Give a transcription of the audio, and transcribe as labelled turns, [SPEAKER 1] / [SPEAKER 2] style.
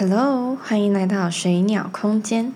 [SPEAKER 1] Hello，欢迎来到水鸟空间。